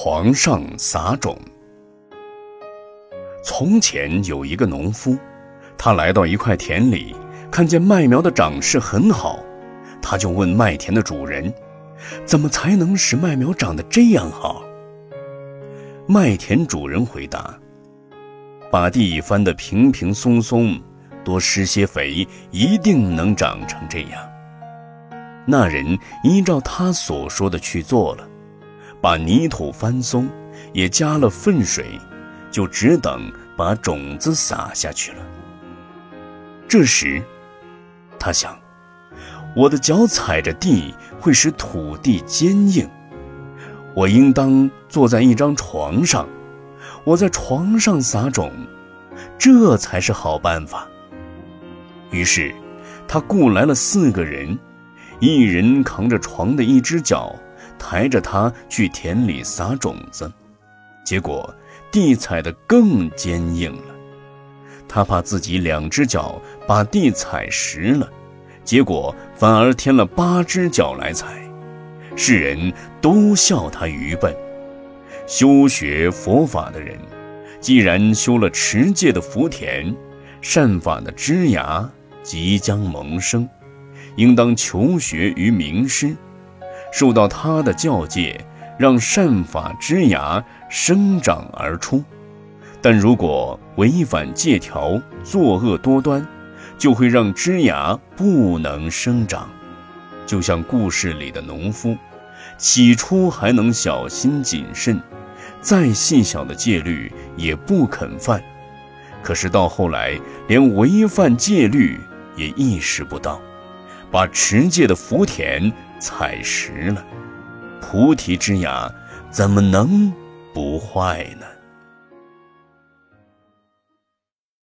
床上撒种。从前有一个农夫，他来到一块田里，看见麦苗的长势很好，他就问麦田的主人：“怎么才能使麦苗长得这样好？”麦田主人回答：“把地翻得平平松松，多施些肥，一定能长成这样。”那人依照他所说的去做了。把泥土翻松，也加了粪水，就只等把种子撒下去了。这时，他想：我的脚踩着地会使土地坚硬，我应当坐在一张床上，我在床上撒种，这才是好办法。于是，他雇来了四个人，一人扛着床的一只脚。抬着它去田里撒种子，结果地踩得更坚硬了。他怕自己两只脚把地踩实了，结果反而添了八只脚来踩。世人都笑他愚笨。修学佛法的人，既然修了持戒的福田，善法的枝芽即将萌生，应当求学于名师。受到他的教诫，让善法之芽生长而出；但如果违反戒条，作恶多端，就会让枝芽不能生长。就像故事里的农夫，起初还能小心谨慎，再细小的戒律也不肯犯；可是到后来，连违犯戒律也意识不到，把持戒的福田。采食了，菩提之芽怎么能不坏呢？